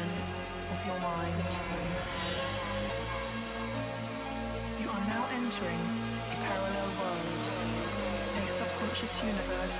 of your mind. You are now entering a parallel world, a subconscious universe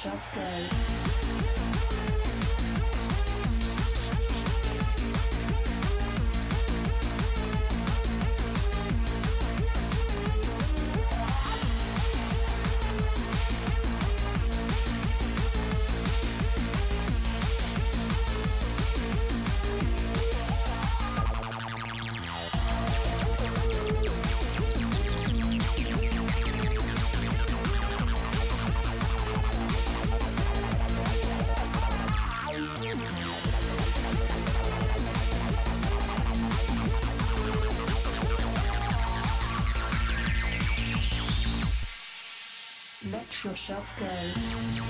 shots go. shelf goes.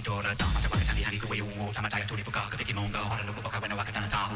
tidur Tak ada waktu hari ku wayu Tak ada yang tulip buka Kepikir monggo lupa buka Wena waktu tanah tak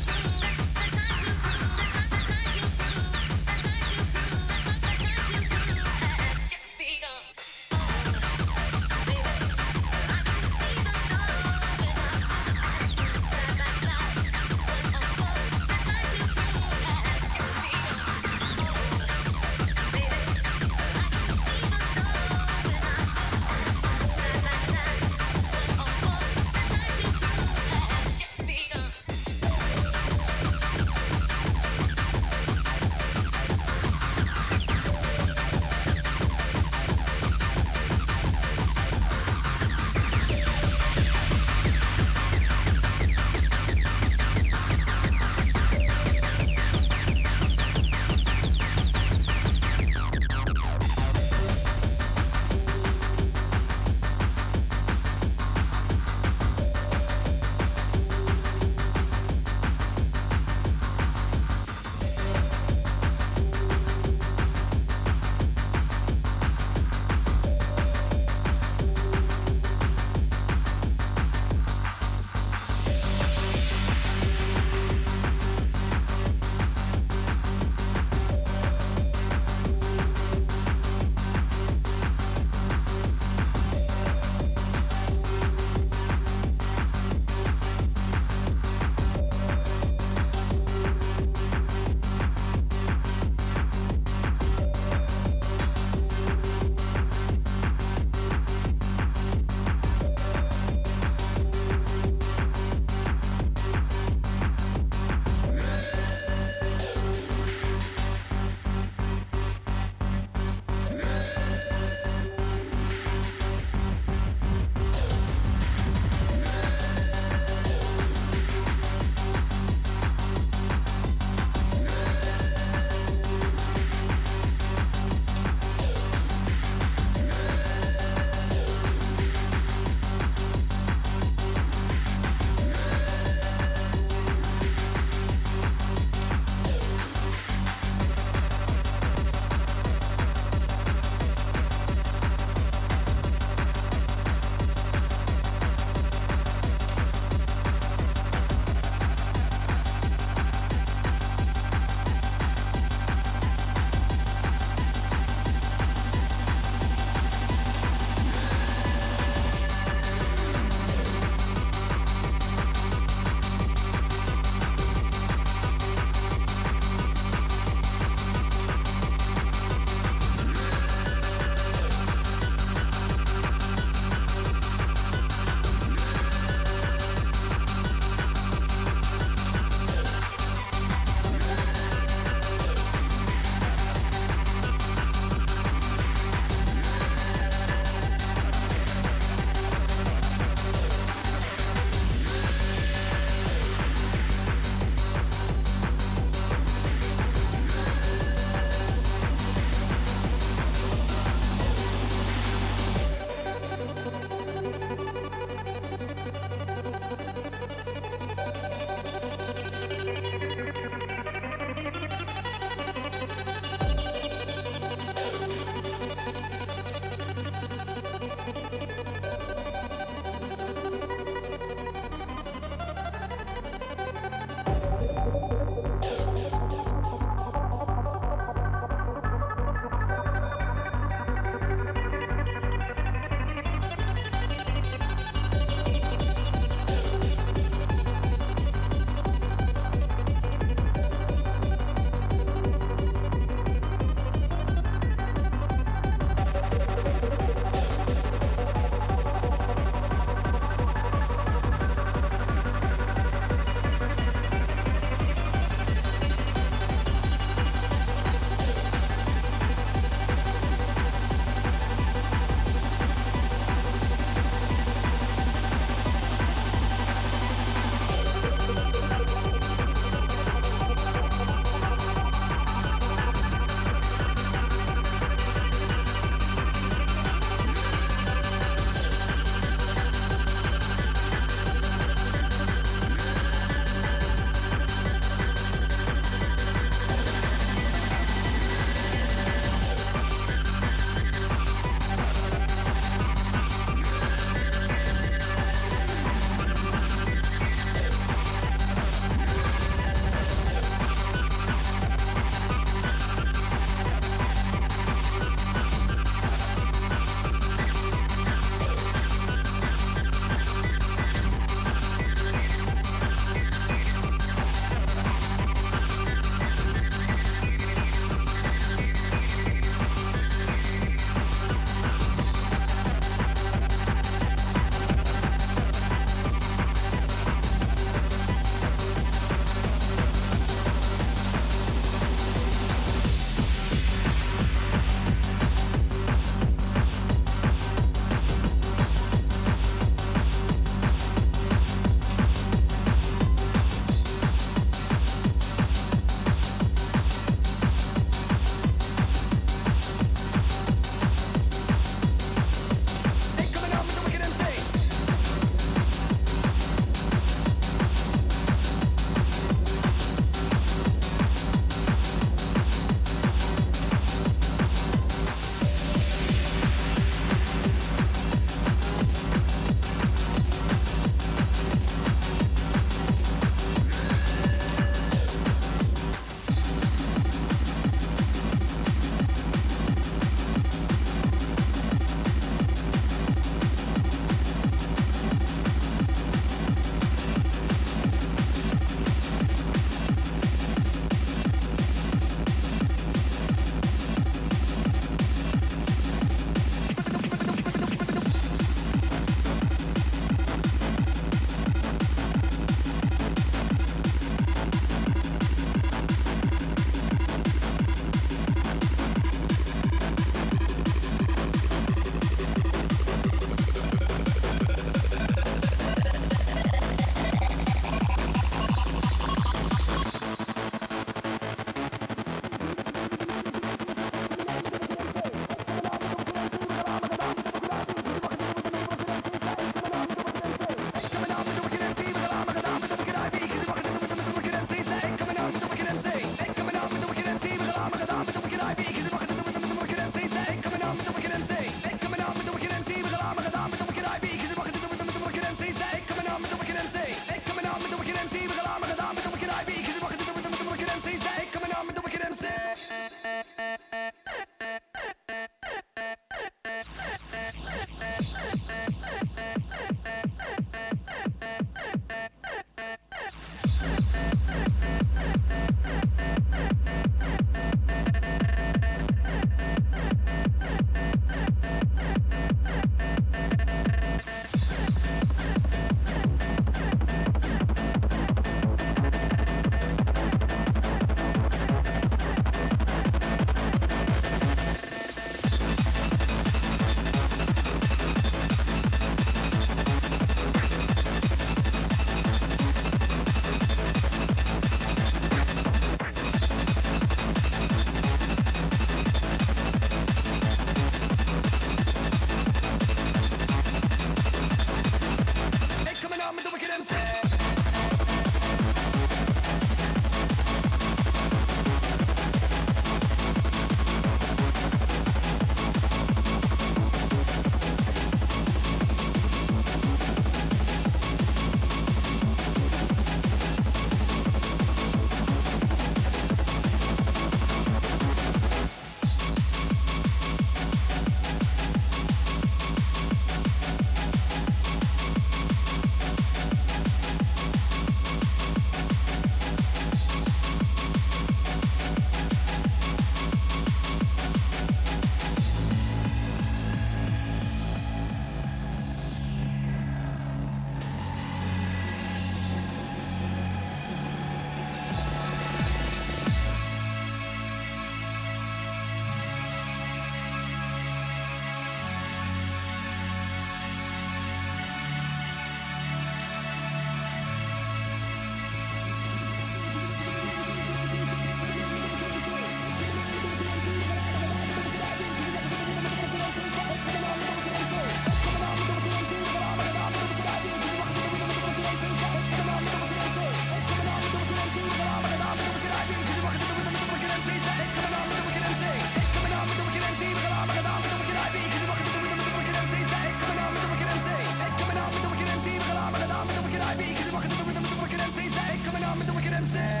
Listen.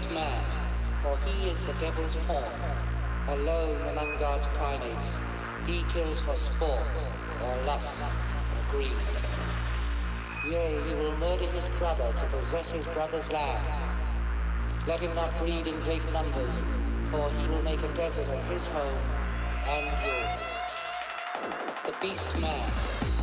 Beast man, for he is the devil's pawn. Alone among God's primates, he kills for sport, or lust, or greed. Yea, he will murder his brother to possess his brother's land. Let him not breed in great numbers, for he will make a desert of his home and yours. The beast man.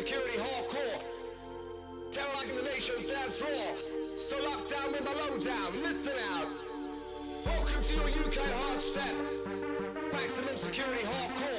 security hardcore. Terrorizing the nation's dance floor. So locked down with my lowdown. Listen out. Welcome to your UK hard step. Maximum security hardcore.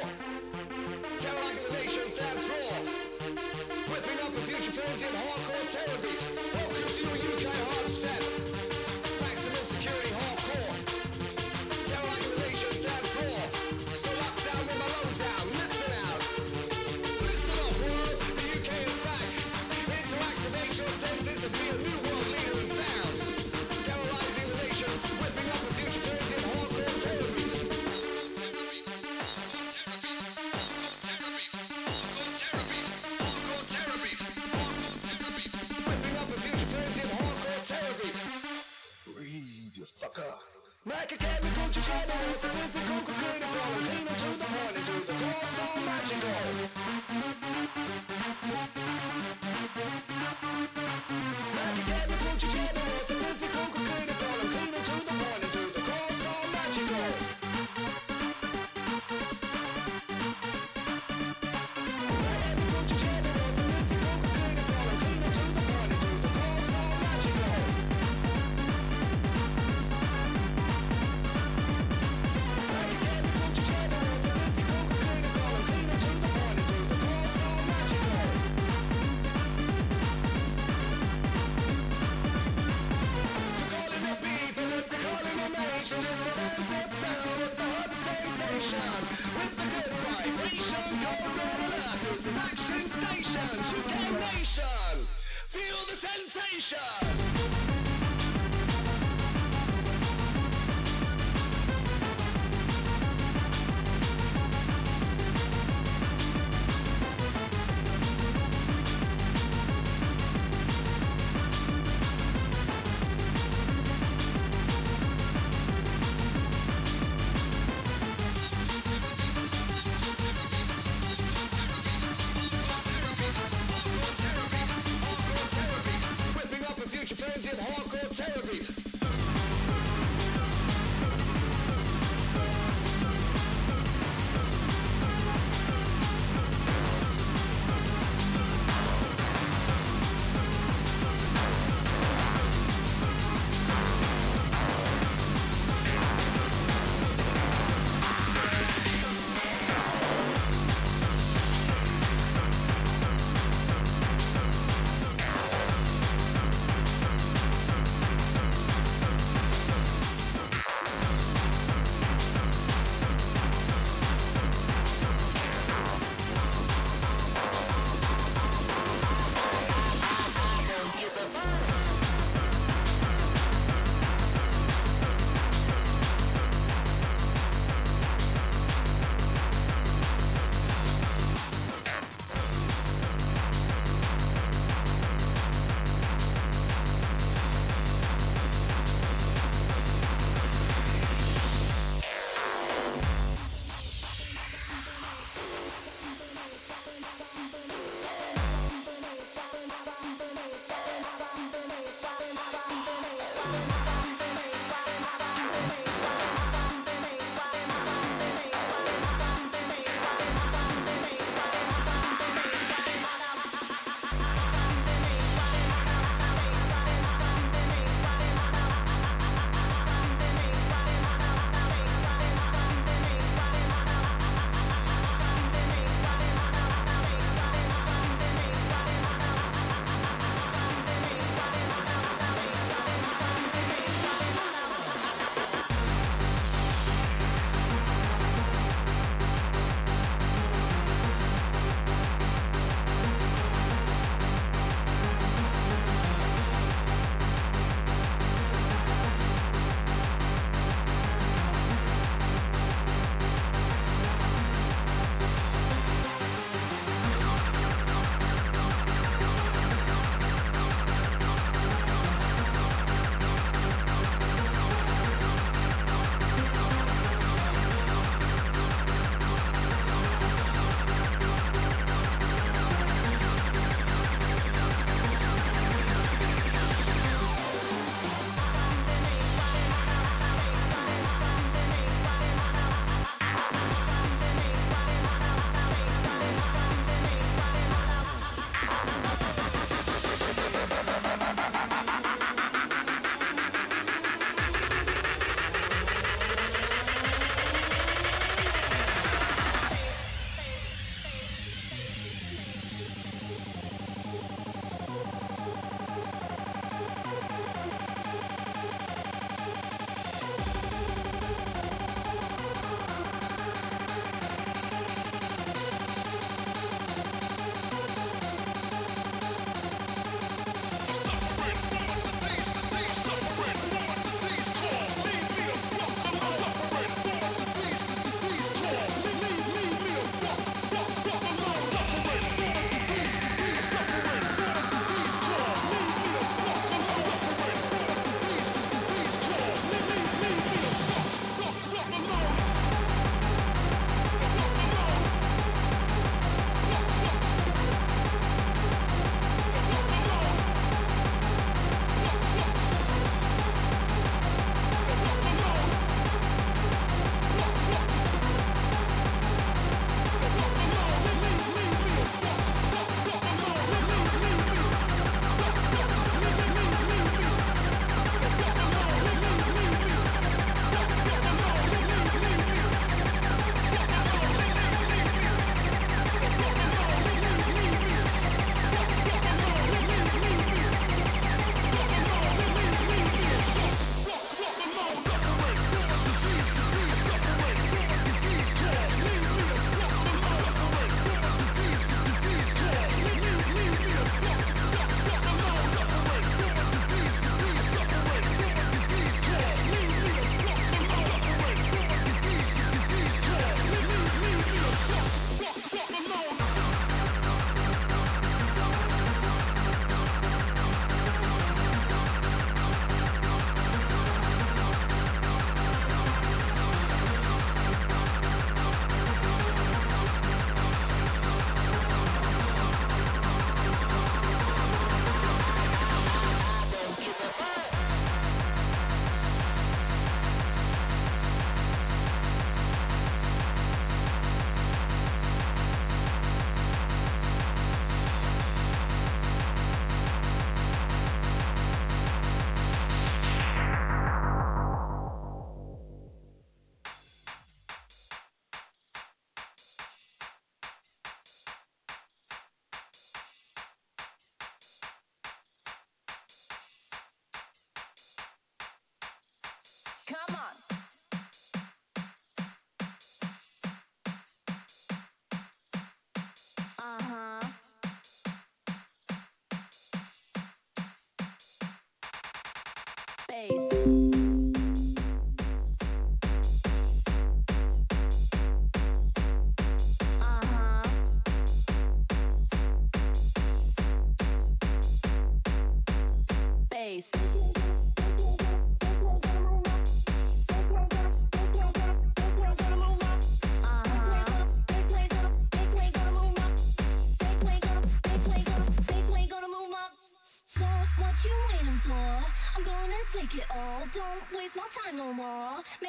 Bass.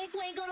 More. Make